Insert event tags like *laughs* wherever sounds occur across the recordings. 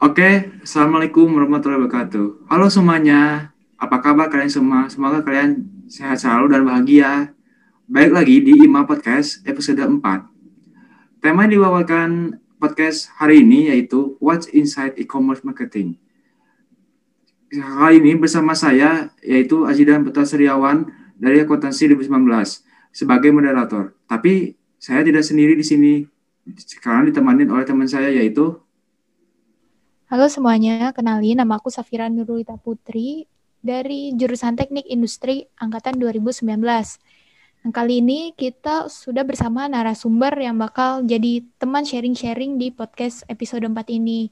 Oke, Assalamualaikum warahmatullahi wabarakatuh. Halo semuanya, apa kabar kalian semua? Semoga kalian sehat selalu dan bahagia. Baik lagi di IMA Podcast episode 4. Tema yang dibawakan podcast hari ini yaitu What's Inside E-Commerce Marketing. Kali ini bersama saya yaitu Azidan Putra Seriawan dari Akuntansi 2019 sebagai moderator. Tapi saya tidak sendiri di sini. Sekarang ditemani oleh teman saya yaitu Halo semuanya, kenalin nama aku Safira Nurulita Putri dari jurusan Teknik Industri angkatan 2019. Nah, kali ini kita sudah bersama narasumber yang bakal jadi teman sharing-sharing di podcast episode 4 ini.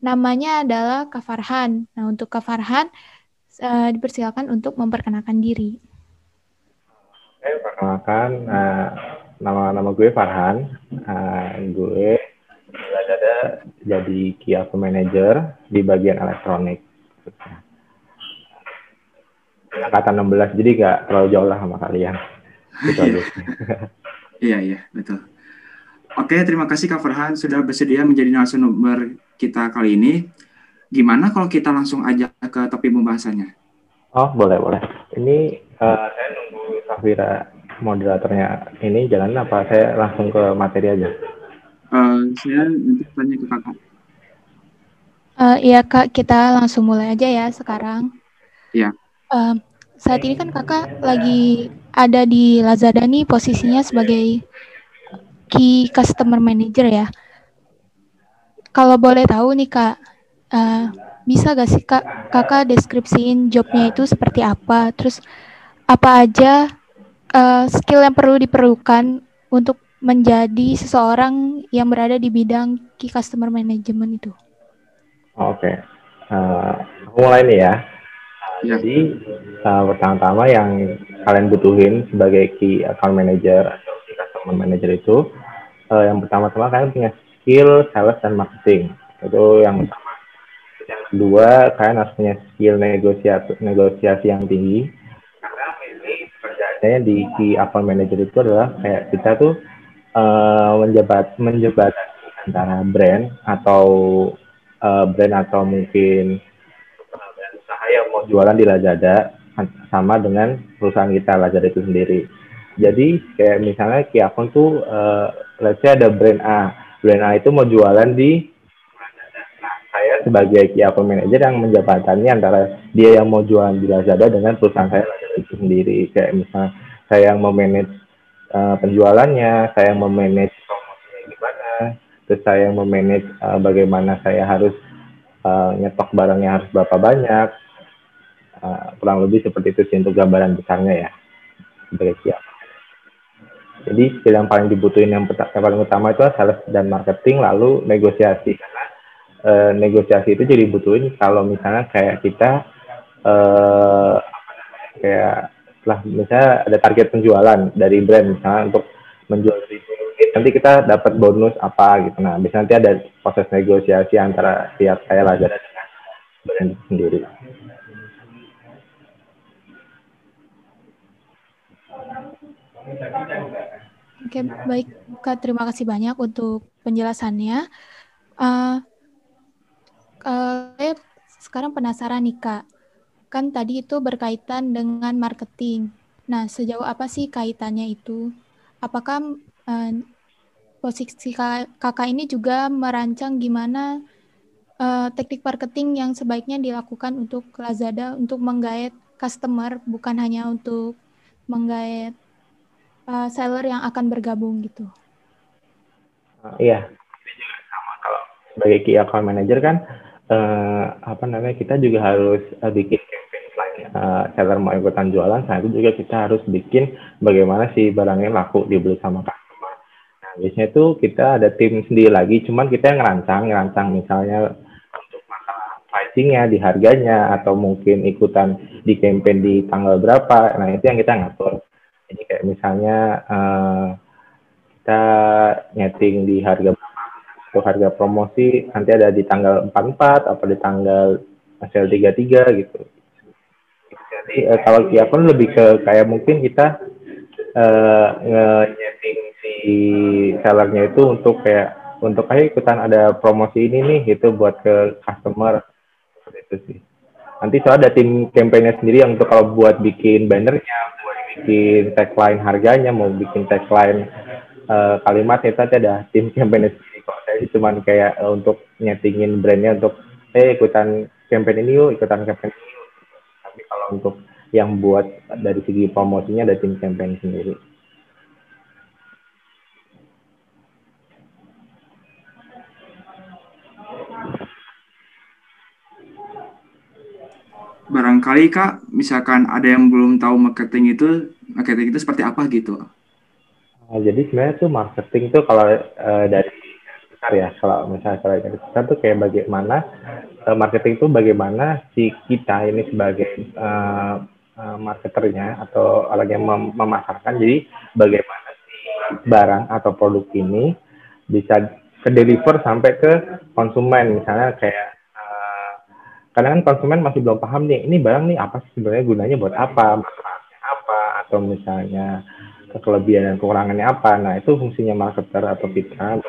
Namanya adalah Kak Farhan. Nah, untuk Kak Farhan, uh, dipersilakan untuk memperkenalkan diri. Oke, perkenalkan, uh, nama nama gue Farhan. Uh, gue ada jadi key account manager di bagian elektronik. Angkatan 16, jadi gak terlalu jauh lah sama kalian. Gitu *laughs* iya, iya, betul. Oke, terima kasih Kak Farhan sudah bersedia menjadi narasumber kita kali ini. Gimana kalau kita langsung aja ke topik pembahasannya? Oh, boleh, boleh. Ini uh, saya nunggu Safira moderatornya ini jalan apa saya langsung ke materi aja? Uh, saya nanti tanya ke kakak. Uh, iya kak, kita langsung mulai aja ya sekarang. Iya. Uh, saat ini kan kakak lagi ada di Lazada nih posisinya sebagai key customer manager ya. Kalau boleh tahu nih kak, uh, bisa gak sih kak kakak deskripsiin jobnya itu seperti apa? Terus apa aja uh, skill yang perlu diperlukan untuk menjadi seseorang yang berada di bidang key customer management itu? Oke, okay. uh, eh, mulai nih ya. ya. Jadi uh, pertama-tama yang kalian butuhin sebagai key account manager atau key customer manager itu, uh, yang pertama-tama kalian punya skill sales dan marketing. Itu yang pertama. Yang kedua, kalian harus punya skill negosiasi negosiasi yang tinggi. Karena ini kerjanya di key account manager itu adalah kayak kita tuh uh, menjebat menjebat antara brand atau uh, brand atau mungkin usaha yang mau jualan di Lazada sama dengan perusahaan kita Lazada itu sendiri. Jadi kayak misalnya Kiakon tuh uh, let's say ada brand A. Brand A itu mau jualan di saya sebagai Kiakon manager yang menjabatannya antara dia yang mau jualan di Lazada dengan perusahaan saya Lazada itu sendiri. Kayak misalnya saya yang memanage uh, penjualannya, saya memanage promosinya gimana, terus saya memanage uh, bagaimana saya harus uh, nyetok barangnya harus berapa banyak, uh, kurang lebih seperti itu sih untuk gambaran besarnya ya. Sebagai siap. Jadi skill yang paling dibutuhin yang, yang paling utama itu sales dan marketing, lalu negosiasi. Karena uh, negosiasi itu jadi butuhin kalau misalnya kayak kita uh, kayak setelah misalnya ada target penjualan dari brand misalnya untuk menjual seribu unit nanti kita dapat bonus apa gitu nah bisa nanti ada proses negosiasi antara pihak saya Lazada dengan brand sendiri Oke, baik Kak. Terima kasih banyak untuk penjelasannya. Uh, uh, saya sekarang penasaran nih Kak kan tadi itu berkaitan dengan marketing. Nah, sejauh apa sih kaitannya itu? Apakah uh, posisi kakak ini juga merancang gimana uh, teknik marketing yang sebaiknya dilakukan untuk Lazada untuk menggait customer, bukan hanya untuk menggait uh, seller yang akan bergabung gitu? Iya, sama kalau sebagai key account manager kan uh, apa namanya kita juga harus uh, bikin uh, seller mau ikutan jualan, saat itu juga kita harus bikin bagaimana si barangnya laku dibeli sama customer. Nah, biasanya itu kita ada tim sendiri lagi, cuman kita yang ngerancang, ngerancang misalnya untuk masalah pricingnya, di harganya, atau mungkin ikutan di campaign di tanggal berapa, nah itu yang kita ngatur. Jadi kayak misalnya uh, kita nyeting di harga atau harga promosi nanti ada di tanggal 44 atau di tanggal sale 33 gitu uh, kalau pun lebih ke kayak mungkin kita uh, nge si sellernya itu untuk kayak untuk ayo ikutan ada promosi ini nih gitu buat ke customer. Itu sih. Nanti soalnya ada tim kampanye sendiri yang untuk kalau buat bikin bannernya buat bikin tagline harganya mau bikin tagline uh, kalimat itu ada tim kampanye sendiri. Kok saya cuma kayak uh, untuk nyetingin brandnya untuk eh ikutan campaign ini yuk ikutan campaign ini untuk yang buat dari segi promosinya ada tim campaign sendiri. Barangkali kak misalkan ada yang belum tahu marketing itu marketing itu seperti apa gitu? Uh, jadi sebenarnya tuh marketing tuh kalau uh, dari besar ya kalau misalnya kalau dari besar tuh kayak bagaimana uh, marketing itu bagaimana si kita ini sebagai uh, uh, marketernya atau orang yang mem memasarkan. Jadi bagaimana si barang atau produk ini bisa ke deliver sampai ke konsumen. Misalnya kayak kadang kan konsumen masih belum paham nih ini barang nih apa sih sebenarnya gunanya buat apa manfaatnya apa atau misalnya kelebihan dan kekurangannya apa. Nah itu fungsinya marketer atau kita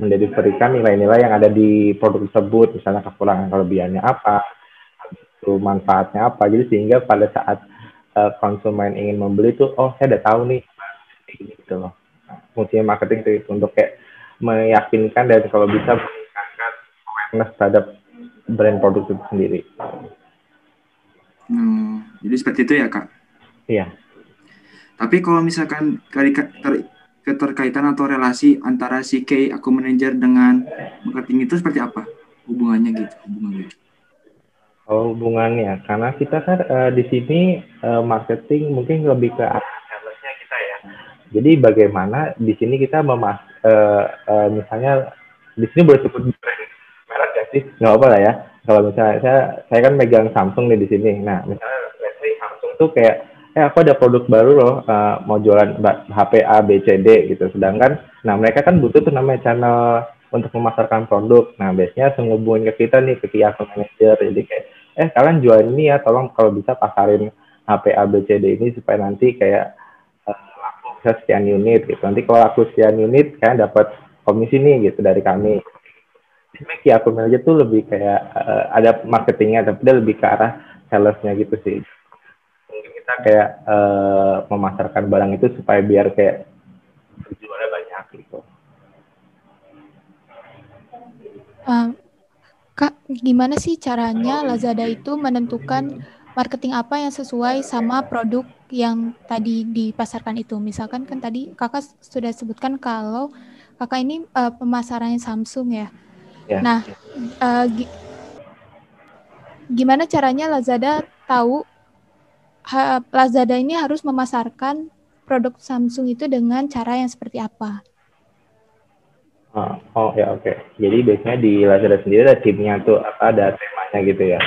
mendeliverikan nilai-nilai yang ada di produk tersebut misalnya kekurangan kelebihannya apa itu manfaatnya apa jadi sehingga pada saat uh, konsumen ingin membeli tuh oh saya udah tahu nih gitu loh fungsinya marketing itu untuk kayak meyakinkan dan kalau bisa meningkatkan awareness terhadap brand produk itu sendiri. Hmm, jadi seperti itu ya kak? Iya. Tapi kalau misalkan keterkaitan atau relasi antara si K aku manajer dengan marketing itu seperti apa? Hubungannya gitu hubungannya? Oh hubungannya. Karena kita kan uh, di sini uh, marketing mungkin lebih ke kita ya. Jadi bagaimana di sini kita memas uh, uh, misalnya di sini boleh sebut brand sih. Nggak apa lah ya. Kalau misalnya saya saya kan megang Samsung nih di sini. Nah misalnya Samsung tuh kayak eh aku ada produk baru loh uh, mau jualan HP A B C D gitu. Sedangkan nah mereka kan butuh tuh namanya channel untuk memasarkan produk. Nah biasanya langsung ke kita nih ke key manager jadi kayak eh kalian jual ini ya tolong kalau bisa pasarin HP A B C D ini supaya nanti kayak uh, laku sekian unit gitu. Nanti kalau aku sekian unit kalian dapat komisi nih gitu dari kami. Key account manager tuh lebih kayak uh, ada marketingnya tapi dia lebih ke arah salesnya gitu sih kita kayak uh, memasarkan barang itu supaya biar kayak jualnya banyak gitu. Uh, kak gimana sih caranya Lazada itu menentukan marketing apa yang sesuai sama produk yang tadi dipasarkan itu? Misalkan kan tadi kakak sudah sebutkan kalau kakak ini uh, pemasarannya Samsung ya. Ya. Nah, uh, gimana caranya Lazada tahu ha, Lazada ini harus memasarkan produk Samsung itu dengan cara yang seperti apa? Oh, oh ya oke. Okay. Jadi biasanya di Lazada sendiri ada timnya tuh ada temanya gitu ya.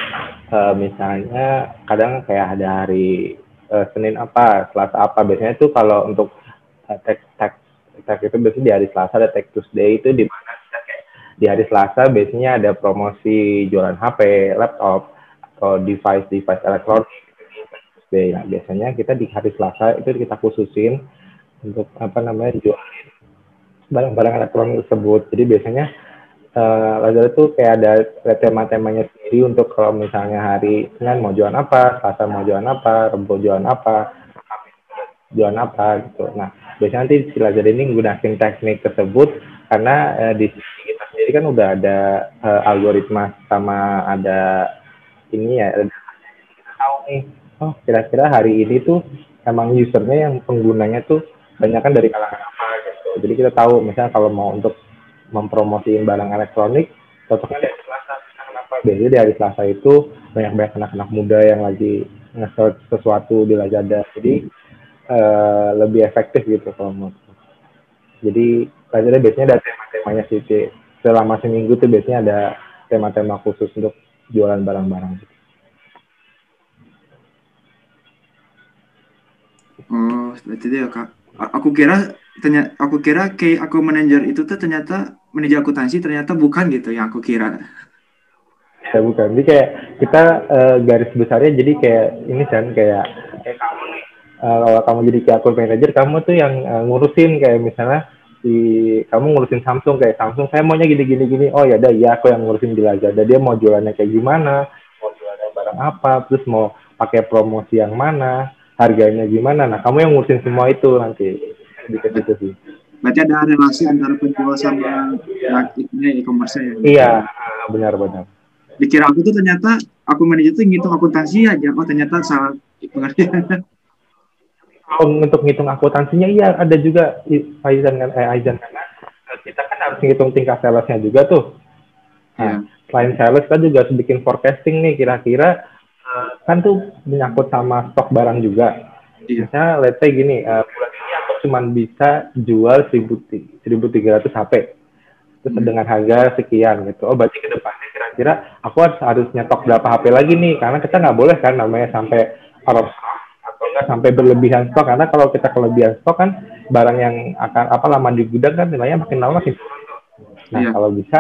Uh, misalnya kadang kayak ada hari uh, Senin apa, Selasa apa. Biasanya tuh kalau untuk uh, tech tech itu biasanya di hari Selasa ada Tech Tuesday itu di mana di hari Selasa biasanya ada promosi jualan HP, laptop, atau device-device elektronik. Nah, biasanya kita di hari Selasa itu kita khususin untuk apa namanya jualin barang-barang elektronik tersebut. Jadi biasanya uh, Lazada tuh kayak ada tema-temanya sendiri untuk kalau misalnya hari Senin mau jualan apa, Selasa mau jualan apa, Rabu jualan apa, jualan apa gitu. Nah, biasanya nanti si Lazada ini menggunakan teknik tersebut karena uh, di sendiri kan udah ada uh, algoritma sama ada ini ya kita tahu nih oh kira-kira hari ini tuh emang usernya yang penggunanya tuh banyak kan dari kalangan apa gitu. Jadi kita tahu misalnya kalau mau untuk mempromosiin barang elektronik cocoknya dari Selasa. Kenapa? Biasanya di hari Selasa itu banyak-banyak anak-anak muda yang lagi nge sesuatu di Lazada. Jadi uh, lebih efektif gitu kalau mau jadi Lazada biasanya ada tema-temanya sih selama seminggu tuh biasanya ada tema-tema khusus untuk jualan barang-barang Oh, itu ya kak. Aku kira ternyata aku kira kayak aku manajer itu tuh ternyata manajer akuntansi ternyata bukan gitu yang aku kira. Ya bukan. Jadi kayak kita uh, garis besarnya jadi kayak ini kan kayak kayak kamu nih uh, kalau kamu jadi kayak akun manajer kamu tuh yang uh, ngurusin kayak misalnya di kamu ngurusin Samsung kayak Samsung saya maunya gini gini gini oh ya dah iya aku yang ngurusin di Lazada dia mau jualannya kayak gimana mau jualan barang apa terus mau pakai promosi yang mana harganya gimana. Nah kamu yang ngurusin semua itu nanti. Di situ sih. Berarti ada relasi antara penjual sama ya, e-commerce ya? Iya benar benar. Dikira aku tuh ternyata aku manajer tuh ngitung akuntansi aja. Oh ternyata salah pengertian. Kalau untuk ngitung akuntansinya iya ada juga Aizan kan eh, Aizan karena kita kan harus ngitung tingkat salesnya juga tuh. Nah, yeah. selain sales kan juga harus bikin forecasting nih kira-kira kan tuh menyangkut sama stok barang juga. Yeah. Misalnya let's say gini, uh, bulan ini aku cuma bisa jual 1300 HP. Terus hmm. dengan harga sekian gitu. Oh berarti ke depannya kira-kira aku harus harus nyetok berapa HP lagi nih karena kita nggak boleh kan namanya sampai out nggak sampai berlebihan stok karena kalau kita kelebihan stok kan barang yang akan apa lama di gudang kan nilainya makin lama makin turun Nah iya. kalau bisa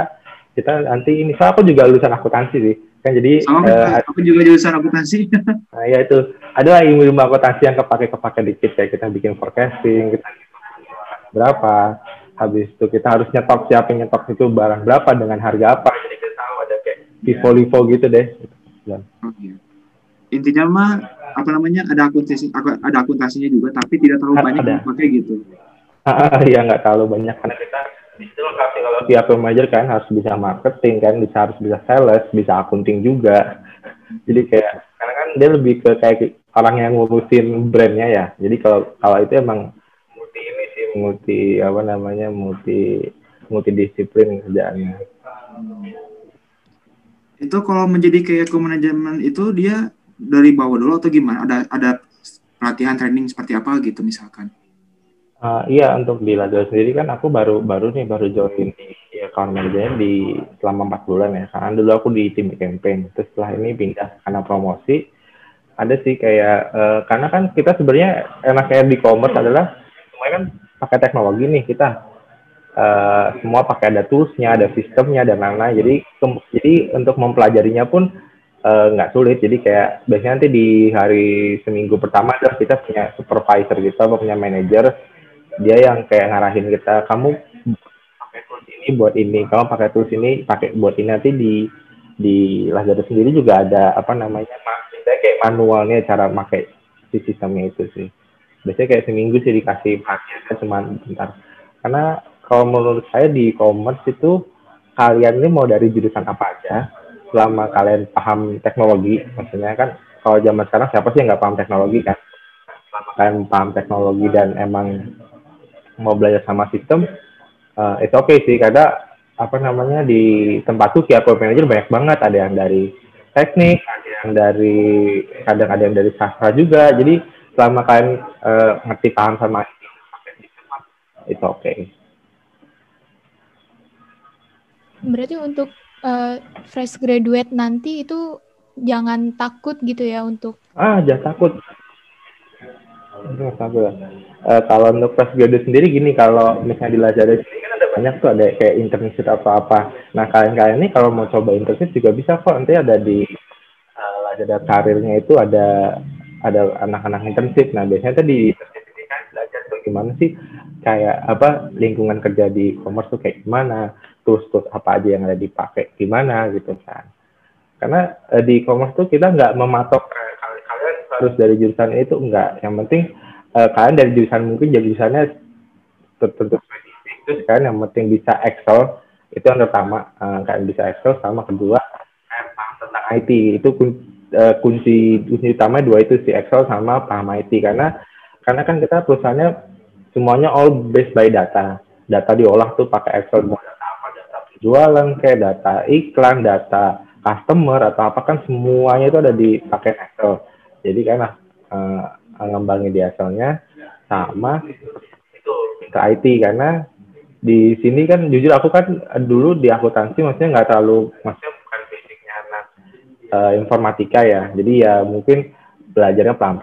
kita nanti ini soal aku juga lulusan akuntansi sih kan jadi sama uh, aku juga lulusan akuntansi *laughs* nah ya itu. Adalah ilmu-ilmu akuntansi yang kepake kepake dikit kayak kita bikin forecasting kita berapa. Habis itu kita harus nyetok siapa yang nyetok itu barang berapa dengan harga apa. Jadi kita tahu ada kayak livo-livo gitu deh. Dan. Okay. intinya mah apa namanya ada akuntansi ada akuntansinya juga tapi tidak terlalu ada. banyak yang pakai gitu. Ah, *laughs* iya nggak terlalu banyak. Karena kita pihak manager kan harus bisa marketing kan bisa harus bisa sales bisa akunting juga jadi kayak karena kan dia lebih ke kayak orang yang ngurusin brandnya ya jadi kalau kalau itu emang multi ini sih multi apa namanya multi multidisiplin kerjaannya itu kalau menjadi kayak manajemen itu dia dari bawah dulu atau gimana? Ada ada pelatihan training seperti apa gitu misalkan? Uh, iya untuk di Lazada sendiri kan aku baru baru nih baru join di account manager di selama empat bulan ya. Karena dulu aku di tim campaign. Terus setelah ini pindah karena promosi. Ada sih kayak uh, karena kan kita sebenarnya enaknya di commerce adalah semuanya kan pakai teknologi nih. Kita uh, semua pakai ada toolsnya ada sistemnya dan lain-lain jadi jadi untuk mempelajarinya pun nggak uh, sulit. Jadi kayak biasanya nanti di hari seminggu pertama kita punya supervisor gitu atau punya manager dia yang kayak ngarahin kita kamu pakai tools ini buat ini kamu pakai tools ini pakai buat ini. Nanti di di Lazada sendiri juga ada apa namanya kayak manualnya cara pakai si sistemnya itu sih. Biasanya kayak seminggu sih dikasih pakai cuma bentar. Karena kalau menurut saya di e-commerce itu kalian ini mau dari jurusan apa aja selama kalian paham teknologi, maksudnya kan kalau zaman sekarang siapa sih yang nggak paham teknologi kan? Selama kalian paham teknologi dan emang mau belajar sama sistem, uh, itu oke okay sih. Karena apa namanya di tempat tuh kayak manager banyak banget. Ada yang dari teknik, ada yang dari kadang ada yang dari sastra juga. Jadi selama kalian uh, ngerti paham sama itu oke. Okay. Berarti untuk uh, fresh graduate nanti itu jangan takut gitu ya untuk ah jangan takut takut uh, kalau untuk fresh graduate sendiri gini kalau misalnya di Lazada sini kan ada banyak tuh ada kayak internship atau apa nah kalian-kalian ini kalau mau coba internship juga bisa kok. Nanti ada di uh, Lazada karirnya itu ada ada anak-anak internship. Nah biasanya tuh di ini kan belajar tuh gimana sih kayak apa lingkungan kerja di commerce tuh kayak gimana tools-tools apa aja yang ada dipakai gimana gitu kan. Karena eh, di e-commerce tuh kita nggak mematok eh, harus dari jurusan itu enggak. Yang penting eh, kalian dari jurusan mungkin jadi jurusannya tertentu terus kan? Yang penting bisa Excel itu yang pertama. Eh, kalian bisa Excel sama kedua paham tentang IT itu kun, eh, kunci kunci utama dua itu si Excel sama paham IT karena karena kan kita perusahaannya semuanya all based by data. Data diolah tuh pakai Excel. Jualan kayak data iklan, data customer atau apa kan semuanya itu ada di pakai Excel. Jadi kan uh, ngembangin di Excelnya sama ke IT karena di sini kan jujur aku kan dulu di akuntansi maksudnya nggak terlalu maksudnya bukan basicnya anak uh, informatika ya. Jadi ya mungkin belajarnya pelan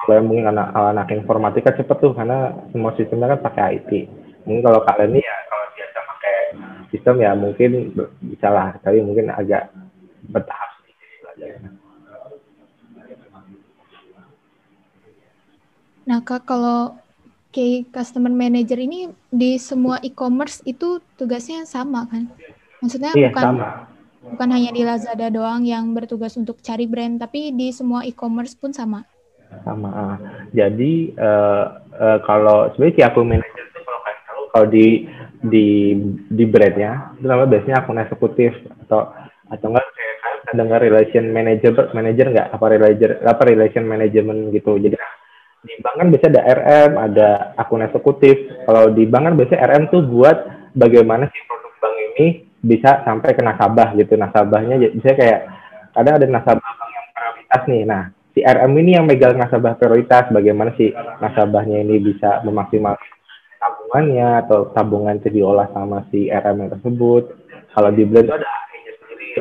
kalau yang mungkin anak anak informatika cepet tuh karena semua sistemnya kan pakai IT mungkin kalau kalian ini ya sistem ya mungkin bisa lah, tapi mungkin agak bertahap Nah kak kalau key customer manager ini di semua e-commerce itu tugasnya sama kan? Maksudnya iya, bukan sama. bukan hanya di Lazada doang yang bertugas untuk cari brand, tapi di semua e-commerce pun sama. Sama. Uh. Jadi uh, uh, kalau sebenarnya account manager itu kalau kalau di di di brandnya itu namanya biasanya akun eksekutif atau atau enggak kayak kalian dengar relation manager manager nggak apa relation apa relation management gitu. Jadi di bank kan biasanya ada RM, ada akun eksekutif. Kalau di bank kan biasanya RM tuh buat bagaimana si produk bank ini bisa sampai ke nasabah gitu. Nasabahnya bisa kayak kadang ada nasabah bank yang prioritas nih. Nah, si RM ini yang megang nasabah prioritas, bagaimana si nasabahnya ini bisa memaksimalkan tabungannya atau tabungan itu diolah sama si RM yang tersebut. Kalau di Blend itu ada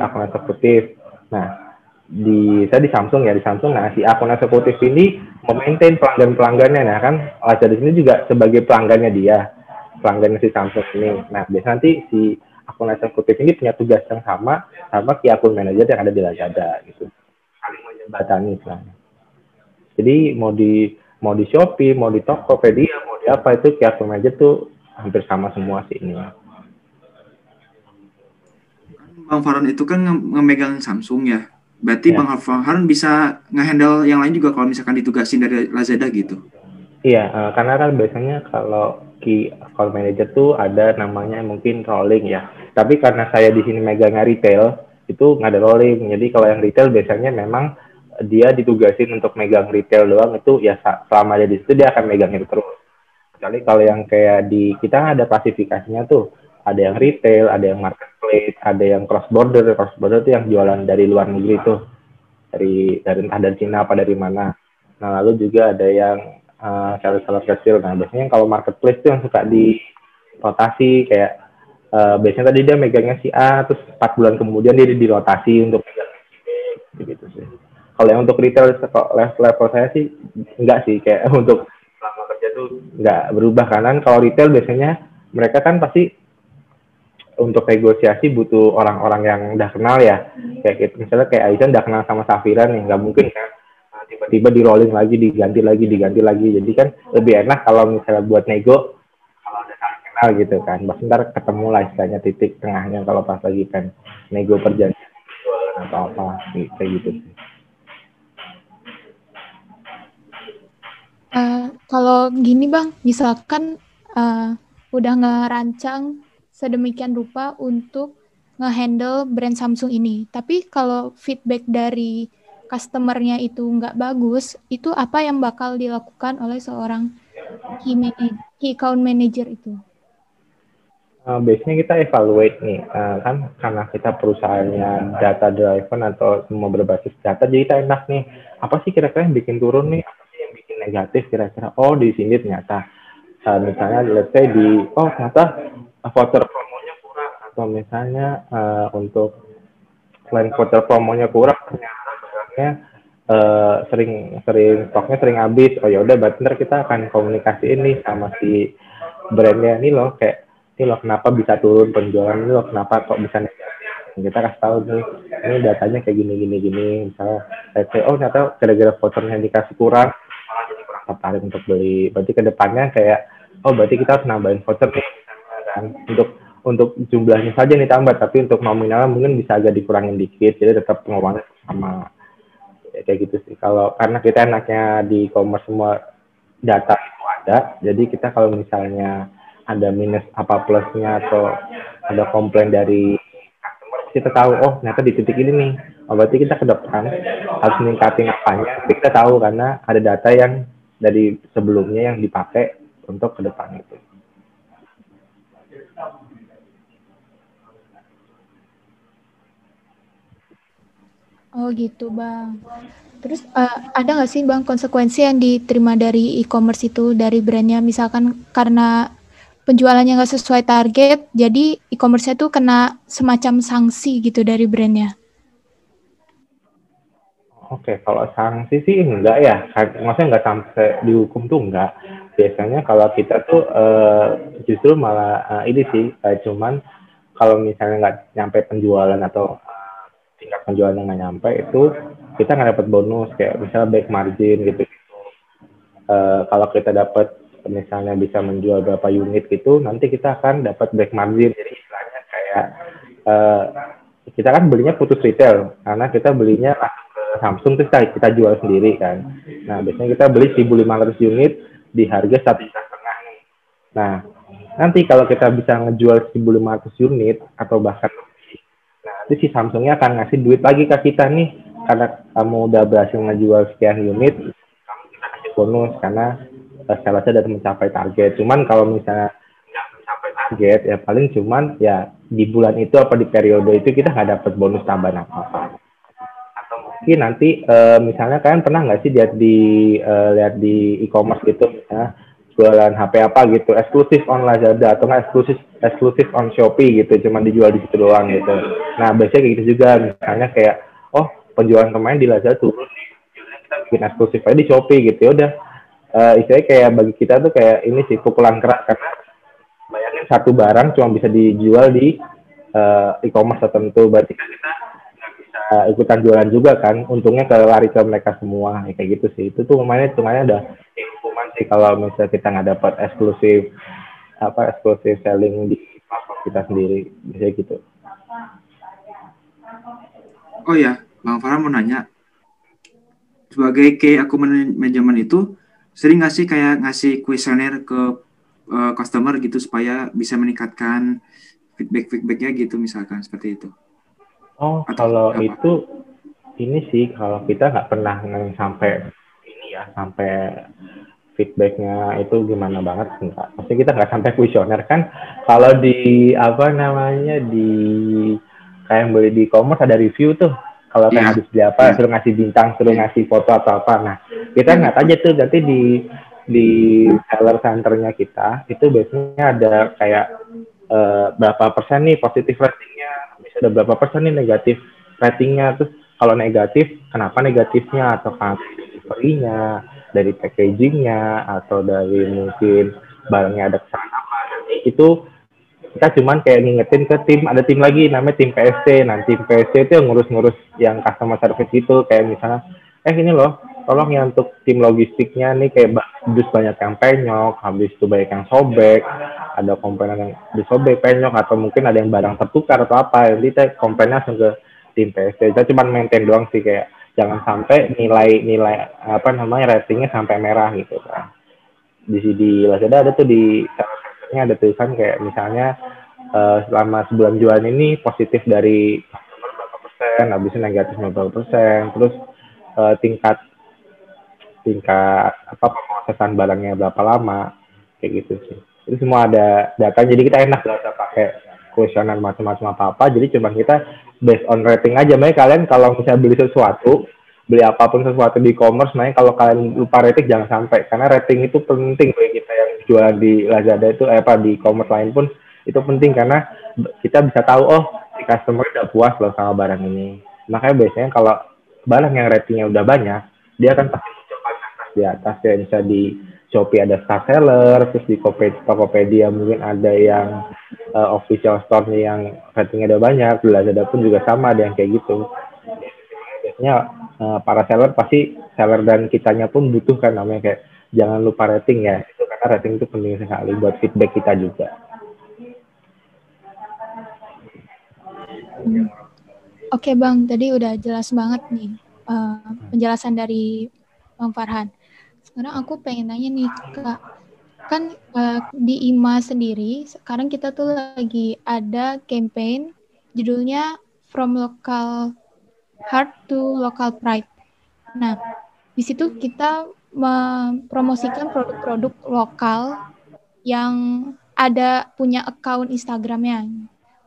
akun eksekutif. Nah, di saya di Samsung ya di Samsung. Nah si akun eksekutif ini memaintain pelanggan pelanggannya nah kan Lazada di sini juga sebagai pelanggannya dia pelanggannya si Samsung ini. Nah biasanya nanti si akun eksekutif ini punya tugas yang sama sama si akun manajer yang ada di Lazada gitu. Saling menjembatani istilahnya jadi mau di mau di Shopee mau di Tokopedia mau di apa itu si akun manajer tuh hampir sama semua sih ini. Bang Farhan itu kan ngemegang Samsung ya Berarti ya. Bang Farhan bisa ngehandle yang lain juga kalau misalkan ditugasin dari Lazada gitu? Iya, uh, karena kan biasanya kalau key account manager tuh ada namanya mungkin rolling ya. Tapi karena saya di sini megangnya retail, itu nggak ada rolling. Jadi kalau yang retail biasanya memang dia ditugasin untuk megang retail doang itu ya selama dia di situ dia akan megang itu terus. Kecuali kalau yang kayak di kita ada klasifikasinya tuh ada yang retail, ada yang marketplace, ada yang cross border. Cross border itu yang jualan dari luar negeri tuh, dari dari entah dari Cina apa dari mana. Nah lalu juga ada yang uh, seller-seller kecil. Nah biasanya kalau marketplace itu yang suka di rotasi kayak uh, biasanya tadi dia megangnya si A, terus 4 bulan kemudian dia dirotasi untuk megang si B, gitu sih. Kalau yang untuk retail level, level saya sih enggak sih kayak *laughs* untuk selama kerja tuh enggak berubah karena kalau retail biasanya mereka kan pasti untuk negosiasi butuh orang-orang yang udah kenal ya. Kayak gitu. Misalnya kayak Aisyah udah kenal sama Safira nih nggak mungkin kan? Nah, tiba-tiba di rolling lagi diganti lagi diganti lagi. Jadi kan lebih enak kalau misalnya buat nego kalau udah saling kenal gitu kan. Bahkan ntar ketemu lah istilahnya titik tengahnya kalau pas lagi kan nego perjanjian atau apa kayak gitu sih. Uh, kalau gini bang, misalkan uh, udah ngerancang sedemikian rupa untuk ngehandle brand Samsung ini. Tapi kalau feedback dari customernya itu nggak bagus, itu apa yang bakal dilakukan oleh seorang key, manager, key account manager itu? Uh, biasanya kita evaluate nih, uh, kan karena kita perusahaannya data driven atau semua berbasis data, jadi kita enak nih, apa sih kira-kira yang bikin turun nih, apa sih yang bikin negatif kira-kira, oh di sini ternyata, uh, misalnya let's say di, oh ternyata voucher promonya kurang. Atau misalnya uh, untuk selain voucher promonya kurang ternyata uh, sering sering stoknya sering habis. Oh ya udah berarti kita akan komunikasi ini sama si brandnya. Ini loh kayak ini loh kenapa bisa turun penjualan? Ini loh kenapa kok bisa kita kasih tahu nih ini datanya kayak gini gini gini. Misalnya say oh ternyata gara-gara vouchernya dikasih kurang kurang tertarik untuk beli. Berarti ke depannya kayak oh berarti kita harus nambahin voucher nih kan. Untuk untuk jumlahnya saja nih tambah tapi untuk nominalnya mungkin bisa agak dikurangin dikit jadi tetap pengeluarannya sama ya, kayak gitu sih. Kalau karena kita enaknya di commerce semua data itu ada jadi kita kalau misalnya ada minus apa plusnya atau ada komplain dari kita tahu oh ternyata di titik ini nih. Oh, berarti kita ke depan harus meningkatin apanya? Kita tahu karena ada data yang dari sebelumnya yang dipakai untuk ke depan itu Oh gitu bang. Terus uh, ada nggak sih bang konsekuensi yang diterima dari e-commerce itu dari brandnya? Misalkan karena penjualannya nggak sesuai target, jadi e-commerce itu kena semacam sanksi gitu dari brandnya. Oke, kalau sanksi sih enggak ya. Maksudnya enggak sampai dihukum tuh enggak. Biasanya kalau kita tuh uh, justru malah uh, ini sih, uh, cuman kalau misalnya nggak nyampe penjualan atau tingkat penjualan yang nggak nyampe itu kita nggak dapat bonus kayak misalnya back margin gitu. Uh, kalau kita dapat misalnya bisa menjual berapa unit gitu, nanti kita akan dapat back margin. Jadi istilahnya kayak uh, kita kan belinya putus retail karena kita belinya Samsung terus kita, kita jual sendiri kan. Nah biasanya kita beli 1.500 unit di harga satu juta setengah. Nah nanti kalau kita bisa ngejual 1.500 unit atau bahkan nanti si Samsungnya akan ngasih duit lagi ke kita nih karena kamu udah berhasil ngejual sekian unit, kita kasih bonus karena uh, salesnya udah mencapai target. Cuman kalau misalnya target ya paling cuman ya di bulan itu apa di periode itu kita nggak dapat bonus tambahan apa-apa atau mungkin nanti uh, misalnya kalian pernah nggak sih lihat di uh, lihat di e-commerce gitu ya jualan HP apa gitu eksklusif on Lazada atau nggak eksklusif eksklusif on Shopee gitu cuma dijual di situ doang gitu. Nah biasanya kayak gitu juga misalnya kayak oh penjualan kemarin di Lazada turun bikin eksklusif aja di Shopee gitu ya udah. Uh, istilahnya kayak bagi kita tuh kayak ini sih pukulan keras karena bayangin satu barang cuma bisa dijual di uh, e-commerce tertentu berarti kan kita bisa ikutan jualan juga kan. Untungnya ke lari ke mereka semua ya, kayak gitu sih. Itu tuh lumayan hitungannya udah hukuman sih kalau misalnya kita nggak dapat eksklusif apa eksklusif selling di kita sendiri. Biasanya gitu. Oh ya bang Farah mau nanya. Sebagai key aku manajemen itu sering nggak sih kayak ngasih kuesioner ke uh, customer gitu supaya bisa meningkatkan feedback feedbacknya gitu misalkan seperti itu. Oh Atau kalau apa? itu ini sih kalau kita nggak pernah sampai ini ya sampai feedbacknya itu gimana banget enggak. Pasti kita nggak sampai kuesioner kan. Kalau di apa namanya di kayak yang beli di e-commerce ada review tuh. Kalau yeah. kayak iya. habis beli apa, yeah. suruh ngasih bintang, suruh yeah. ngasih foto atau apa. Nah, kita nggak aja tuh nanti di di seller centernya kita itu biasanya ada kayak uh, berapa persen nih positif ratingnya, ada berapa persen nih negatif ratingnya. Terus kalau negatif, kenapa negatifnya? Atau delivery-nya, dari packagingnya atau dari mungkin barangnya ada kesalahan apa? Itu kita cuman kayak ngingetin ke tim ada tim lagi namanya tim PSC nanti tim PSC itu yang ngurus-ngurus yang customer service itu kayak misalnya eh ini loh tolong ya untuk tim logistiknya nih kayak dus banyak yang penyok, habis itu banyak yang sobek, ada komponen yang disobek penyok atau mungkin ada yang barang tertukar atau apa, jadi kita komplainnya langsung ke tim PSC. Kita cuma maintain doang sih kayak jangan sampai nilai-nilai apa namanya ratingnya sampai merah gitu kan. Di di Lazada ada tuh di salah ada tulisan kayak misalnya uh, selama sebulan jualan ini positif dari berapa persen, habisnya negatif berapa persen, terus uh, tingkat tingkat apa pemrosesan barangnya berapa lama kayak gitu sih. Itu semua ada data jadi kita enak gak usah pakai kuesioner macam-macam apa apa jadi cuma kita based on rating aja. Makanya kalian kalau misalnya beli sesuatu beli apa pun sesuatu di e-commerce makanya kalau kalian lupa rating jangan sampai. Karena rating itu penting bagi kita yang jual di Lazada itu eh, apa di e-commerce lain pun itu penting. Karena kita bisa tahu oh si customer udah puas loh sama barang ini. Makanya biasanya kalau barang yang ratingnya udah banyak dia akan pasti di atas ya bisa di Shopee ada star seller terus di Tokopedia mungkin ada yang uh, official store-nya yang ratingnya udah banyak Lazada pun juga sama ada yang kayak gitu. Biasanya uh, para seller pasti seller dan kitanya pun butuh kan namanya kayak jangan lupa rating ya itu karena rating itu penting sekali buat feedback kita juga. Oke Bang, tadi udah jelas banget nih uh, penjelasan dari Bang Farhan. Sekarang aku pengen nanya nih Kak, kan uh, di IMA sendiri sekarang kita tuh lagi ada campaign judulnya From Local Heart to Local Pride. Nah, di situ kita mempromosikan produk-produk lokal yang ada punya account Instagramnya.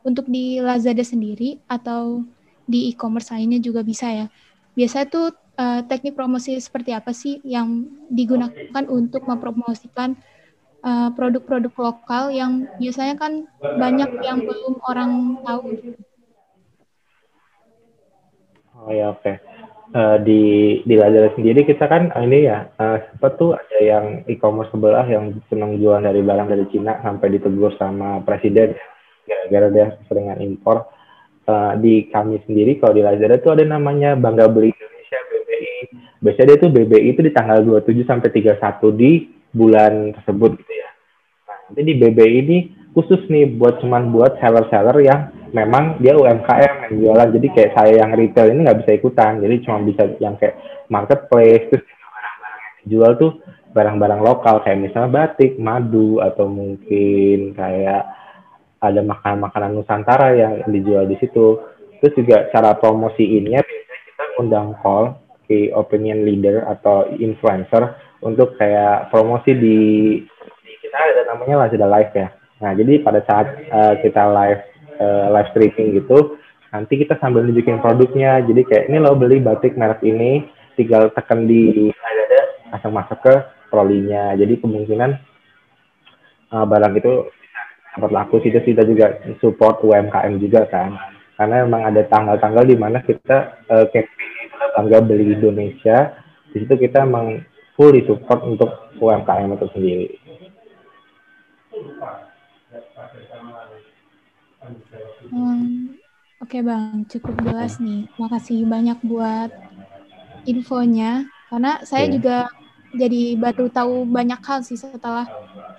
Untuk di Lazada sendiri atau di e-commerce lainnya juga bisa ya. Biasanya tuh uh, teknik promosi seperti apa sih yang digunakan untuk mempromosikan uh, produk-produk lokal yang biasanya kan banyak yang belum orang tahu. Oh ya oke. Okay. Uh, eh, di di Lazada sendiri kita kan ini ya uh, sempat tuh ada yang e-commerce sebelah yang senang jual dari barang dari Cina sampai ditegur sama presiden gara-gara dia seringan impor. Uh, di kami sendiri kalau di Lazada tuh ada namanya bangga beli biasanya dia tuh BBI itu di tanggal 27 sampai 31 di bulan tersebut gitu ya. Nah, nanti di BB ini khusus nih buat cuman buat seller-seller yang memang dia UMKM yang jualan. Jadi kayak saya yang retail ini nggak bisa ikutan. Jadi cuma bisa yang kayak marketplace terus barang-barang tuh barang-barang lokal kayak misalnya batik, madu atau mungkin kayak ada makanan-makanan Nusantara yang dijual di situ. Terus juga cara promosiinnya biasanya kita undang call ke opinion leader atau influencer untuk kayak promosi di, di kita ada namanya lah sudah live ya. Nah jadi pada saat uh, kita live uh, live streaming gitu, nanti kita sambil nunjukin produknya. Jadi kayak ini lo beli batik merek ini, tinggal tekan di langsung masuk ke trolinya. Jadi kemungkinan uh, barang itu dapat laku. Situ kita juga support UMKM juga kan. Karena memang ada tanggal-tanggal di mana kita uh, bangga beli Indonesia. Di situ kita emang fully support untuk UMKM itu sendiri. Hmm, Oke okay bang, cukup jelas nih. Makasih banyak buat infonya. Karena saya yeah. juga jadi baru tahu banyak hal sih setelah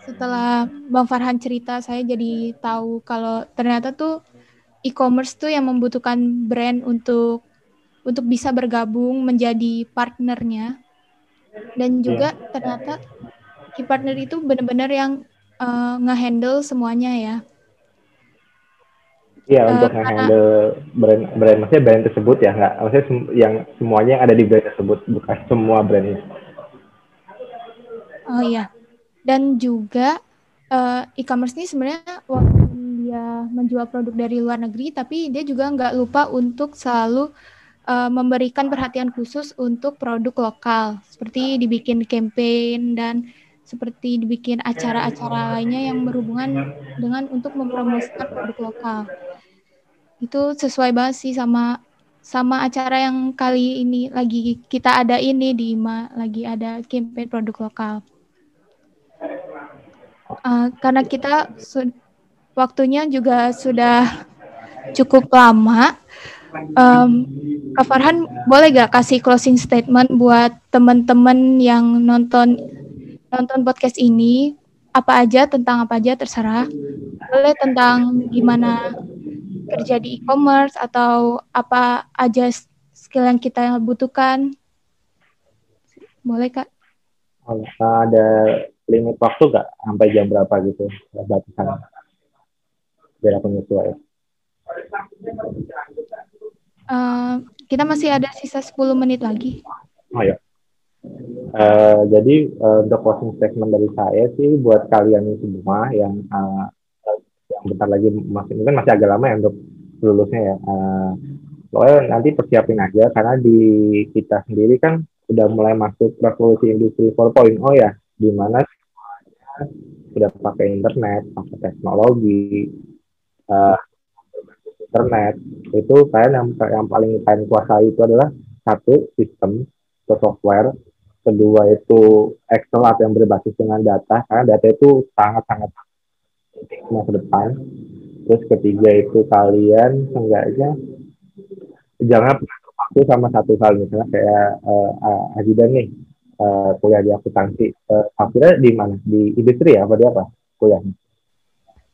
setelah Bang Farhan cerita. Saya jadi tahu kalau ternyata tuh e-commerce tuh yang membutuhkan brand untuk untuk bisa bergabung menjadi partnernya. Dan juga yeah. ternyata key partner itu benar-benar yang uh, ngehandle semuanya ya Iya uh, untuk nge-handle brand brand maksudnya brand tersebut ya nggak maksudnya sem yang semuanya yang ada di brand tersebut bukan semua brand Oh iya dan juga uh, e-commerce ini sebenarnya walaupun dia menjual produk dari luar negeri tapi dia juga nggak lupa untuk selalu uh, memberikan perhatian khusus untuk produk lokal seperti dibikin campaign dan seperti dibikin acara-acara lainnya yang berhubungan dengan untuk mempromosikan produk lokal. Itu sesuai banget sih sama sama acara yang kali ini lagi kita ada ini di IMA lagi ada campaign produk lokal. Uh, karena kita waktunya juga sudah cukup lama. Um, Kak Farhan boleh gak kasih closing statement buat teman-teman yang nonton nonton podcast ini? Apa aja tentang apa aja terserah. Boleh tentang gimana kerja di e-commerce atau apa aja skill yang kita butuhkan. Boleh kak? Ada limit waktu nggak sampai jam berapa gitu? Batasan? Biar aku uh, kita masih ada sisa 10 menit lagi oh ya Uh, jadi uh, untuk closing statement dari saya sih buat kalian semua yang uh, yang bentar lagi masih mungkin masih agak lama ya untuk lulusnya ya. Uh, nanti persiapin aja karena di kita sendiri kan udah mulai masuk revolusi industri 4.0 ya, di mana sudah pakai internet, pakai teknologi, uh, internet. Itu kalian yang yang paling kalian kuasai itu adalah satu sistem atau software. Kedua itu Excel atau yang berbasis dengan data. Karena data itu sangat-sangat penting masa depan. Terus ketiga itu kalian seenggaknya jangan pernah sama satu hal. Misalnya kayak uh, Azidan nih uh, kuliah di akuntansi. Uh, akhirnya di mana? Di industri ya? Apa di apa? Kuliahnya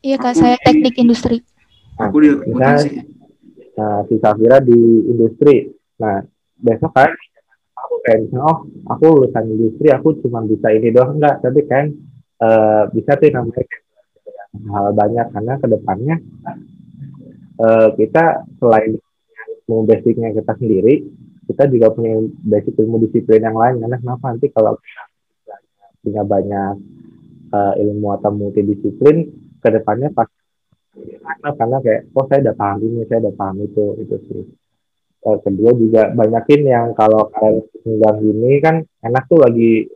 iya kak saya teknik industri aku di akuntansi nah si Safira di industri. Nah besok kan aku kayak misalnya oh aku lulusan industri aku cuma bisa ini doang. Enggak tapi kan uh, bisa tuh namanya hal banyak. Karena ke depannya uh, kita selain ilmu basicnya kita sendiri kita juga punya basic ilmu disiplin yang lain. Karena kenapa? Nanti kalau punya banyak uh, ilmu atau multidisiplin ke depannya pas karena kayak oh saya udah paham ini saya udah paham itu itu sih uh, kedua juga banyakin yang kalau kalian tinggal gini kan enak tuh lagi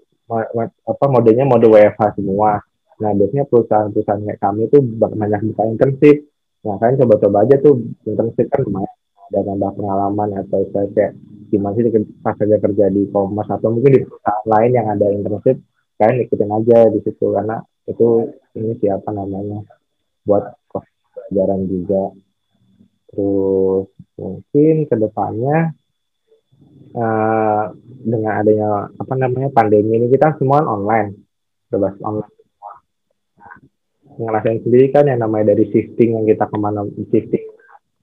apa modenya mode WFH semua. Nah biasanya perusahaan-perusahaan kayak kami tuh banyak buka internship. Nah kalian coba-coba aja tuh internship kan lumayan ada nambah pengalaman atau saya kayak gimana sih pas kerja kerja di commerce atau mungkin di perusahaan lain yang ada internship kalian ikutin aja di situ karena itu ini siapa namanya buat pelajaran juga. Terus mungkin ke depannya uh, dengan adanya apa namanya pandemi ini kita semua online bebas online nah, ngerasain sendiri kan yang namanya dari shifting yang kita ke mana shifting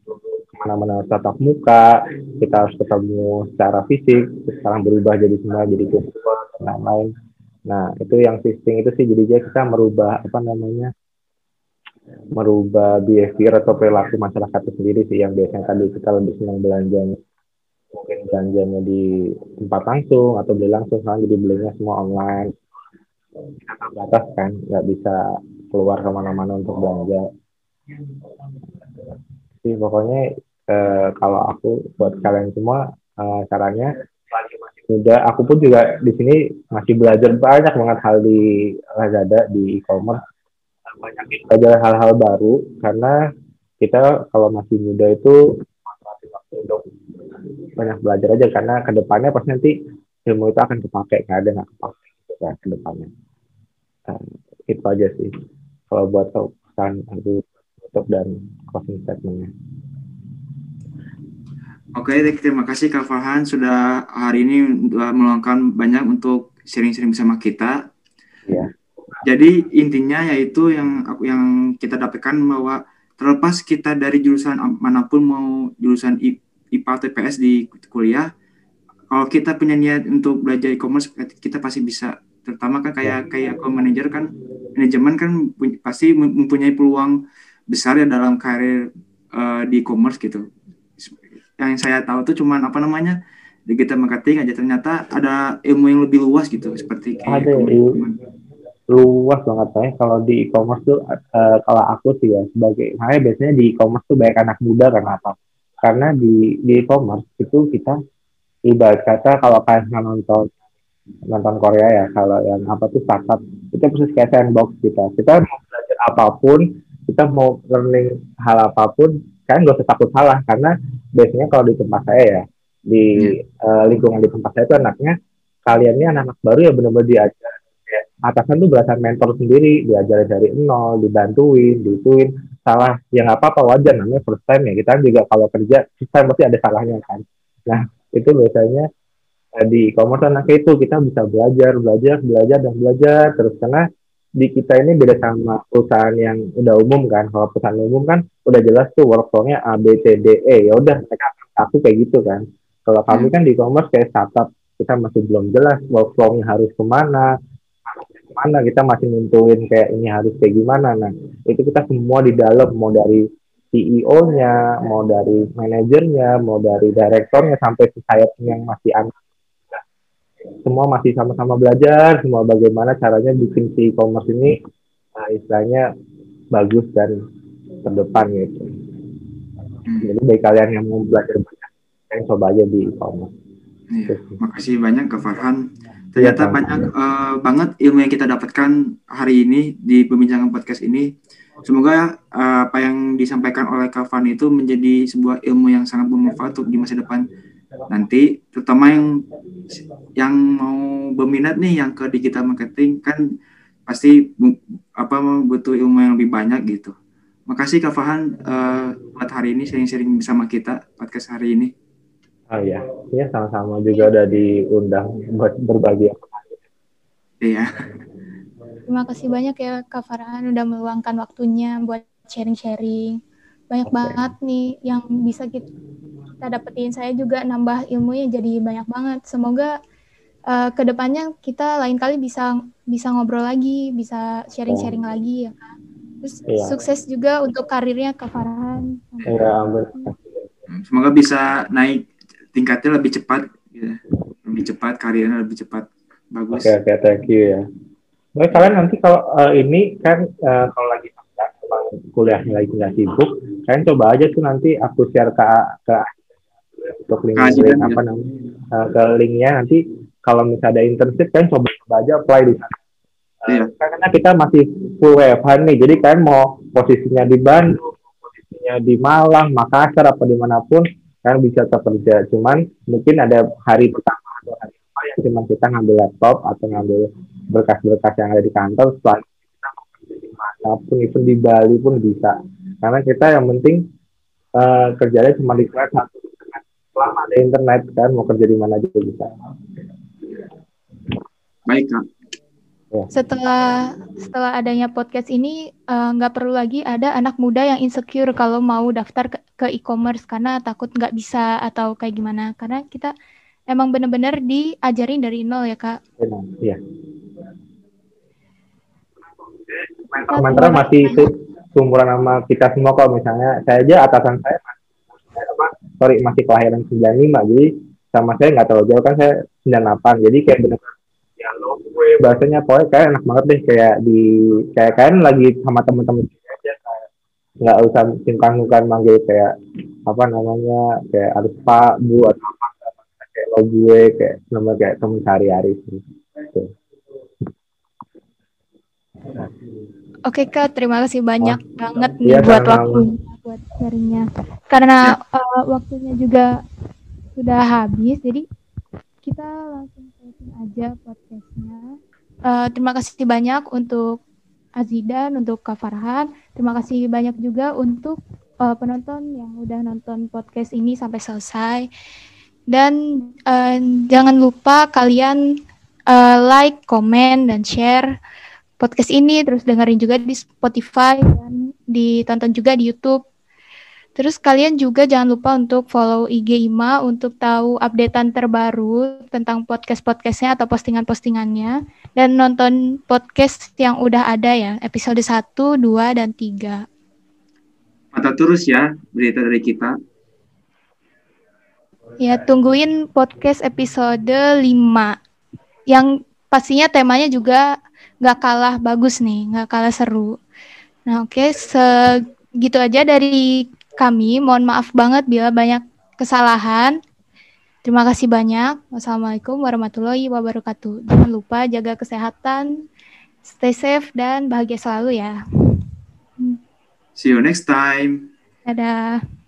ke mana-mana tatap muka kita harus ketemu secara fisik sekarang berubah jadi semua jadi virtual dan nah itu yang shifting itu sih jadi kita merubah apa namanya merubah behavior atau perilaku masyarakat itu sendiri sih yang biasanya tadi kita lebih senang belanjanya. Mungkin belanjanya di tempat langsung atau beli langsung sekarang jadi belinya semua online. Kita terbatas kan nggak bisa keluar ke mana-mana untuk belanja. Sih pokoknya eh, kalau aku buat kalian semua eh, caranya muda aku pun juga di sini masih belajar banyak banget hal di Lazada di e-commerce belajar hal-hal baru karena kita kalau masih muda itu untuk banyak belajar aja karena ke depannya pas nanti ilmu itu akan kepake nggak ada nggak kepake gitu kan ke depannya uh, itu aja sih kalau buat pesan aku tutup dan closing statementnya Oke, terima kasih Kak Farhan sudah hari ini meluangkan banyak untuk sharing-sharing bersama kita. Iya. Jadi intinya yaitu yang yang kita dapatkan bahwa terlepas kita dari jurusan mana pun mau jurusan IPA atau IPS di kuliah, kalau kita punya niat untuk belajar e-commerce kita pasti bisa. Terutama kan kayak kayak account manager kan manajemen kan pasti mempunyai peluang besar ya dalam karir uh, di e-commerce gitu. Yang saya tahu tuh cuman apa namanya digital marketing aja. Ternyata ada ilmu yang lebih luas gitu seperti kayak ada ilmu luas banget ya. Kalau di e-commerce tuh uh, kalau aku sih ya sebagai makanya biasanya di e-commerce tuh banyak anak muda karena apa? Karena di di e-commerce itu kita ibarat kata kalau kalian nonton nonton Korea ya kalau yang apa tuh startup itu persis kayak sandbox kita. Kita mau belajar apa pun kita mau learning hal apa pun kalian gak usah takut salah karena biasanya kalau di tempat saya ya di hmm. uh, lingkungan di tempat saya itu anaknya kalian ini anak-anak baru ya benar-benar diajar atasan tuh berasa mentor sendiri diajar dari nol dibantuin dituin salah ya nggak apa-apa wajar namanya first time ya kita juga kalau kerja first time pasti ada salahnya kan nah itu biasanya uh, di e-commerce anaknya itu kita bisa belajar belajar belajar dan belajar terus karena di kita ini beda sama perusahaan yang udah umum kan. Kalau perusahaan umum kan udah jelas tuh workflow-nya A, B, C, D, E. Ya udah mereka aku kayak gitu kan. Kalau kami hmm. kan di e-commerce kayak startup, kita masih belum jelas workflow-nya harus ke mana, ke mana kita masih nentuin kayak ini harus kayak gimana. Nah, itu kita semua di dalam mau dari CEO-nya, mau dari manajernya, mau dari direktornya sampai ke sayap yang masih anak semua masih sama-sama belajar semua bagaimana caranya bikin si e-commerce ini nah, istilahnya bagus dan terdepan gitu. Hmm. Jadi bagi kalian yang mau belajar banyak, kalian coba aja di e-commerce. Iya, makasih banyak ke Farhan. Ternyata ya, banyak uh, banget ilmu yang kita dapatkan hari ini di pembincangan podcast ini. Semoga uh, apa yang disampaikan oleh Farhan itu menjadi sebuah ilmu yang sangat bermanfaat untuk di masa depan nanti terutama yang yang mau berminat nih yang ke digital marketing kan pasti apa butuh ilmu yang lebih banyak gitu. Makasih Kak Fahan uh, buat hari ini sharing-sharing bersama kita podcast hari ini. Oh iya, iya sama-sama juga udah diundang buat berbagi. Iya. Terima kasih banyak ya Kak Farhan udah meluangkan waktunya buat sharing-sharing. Banyak okay. banget nih yang bisa kita kita dapetin saya juga nambah ilmunya jadi banyak banget semoga uh, ke depannya kita lain kali bisa bisa ngobrol lagi bisa sharing-sharing lagi ya kan terus iya. sukses juga untuk karirnya ke Farhan iya semoga bisa naik tingkatnya lebih cepat ya. lebih cepat karirnya lebih cepat. Bagus. Oke okay, okay, thank you ya. Baik, kalian nanti kalau uh, ini kan uh, kalau lagi kuliahnya lagi nggak sibuk, kalian coba aja tuh nanti aku share ke ke untuk link, link apa namanya uh, ke linknya nanti kalau misalnya ada internship kan coba coba aja apply di sana. Uh, Karena kita masih full WFH nih, jadi kan mau posisinya di Bandung, posisinya di Malang, Makassar, apa di mana pun, kan bisa kerja. Cuman mungkin ada hari pertama atau hari apa yang cuma kita ngambil laptop atau ngambil berkas-berkas yang ada di kantor, setelah kita mau kerja di di Bali pun bisa. Karena kita yang penting uh, kerjanya cuma di kelas satu selama ada internet kan mau kerja di mana juga bisa. Baik kak. Ya. Setelah setelah adanya podcast ini eh, nggak uh, perlu lagi ada anak muda yang insecure kalau mau daftar ke e-commerce karena takut nggak bisa atau kayak gimana karena kita emang bener-bener diajarin dari nol ya kak. Iya. Mantra masih itu seumuran sama kita semua kalau misalnya saya aja atasan saya apa sorry masih kelahiran 95 jadi sama saya nggak terlalu jauh kan saya 98 jadi kayak ya gue bahasanya pokoknya kayak enak banget deh kayak di kayak kalian lagi sama temen-temen aja nggak usah singkan-singkan manggil kayak apa namanya kayak harus pak bu atau apa kayak lo gue kayak nama kayak temen sehari-hari sih gitu. Oke Kak, terima kasih banyak oh, banget nih iya, buat waktu buat sharingnya. Karena uh, waktunya juga sudah habis, jadi kita langsung closing aja podcastnya. Uh, terima kasih banyak untuk Azidan, untuk Kak Farhan. Terima kasih banyak juga untuk uh, penonton yang udah nonton podcast ini sampai selesai. Dan uh, jangan lupa kalian uh, like, komen, dan share podcast ini, terus dengerin juga di Spotify dan ditonton juga di YouTube. Terus kalian juga jangan lupa untuk follow IG IMA untuk tahu updatean terbaru tentang podcast-podcastnya atau postingan-postingannya. Dan nonton podcast yang udah ada ya, episode 1, 2, dan 3. Mata terus ya berita dari kita. Ya, tungguin podcast episode 5. Yang pastinya temanya juga nggak kalah bagus nih, nggak kalah seru. Nah, oke, okay, segitu aja dari kami. Mohon maaf banget bila banyak kesalahan. Terima kasih banyak. Wassalamualaikum warahmatullahi wabarakatuh. Jangan lupa jaga kesehatan, stay safe, dan bahagia selalu ya. See you next time. Dadah.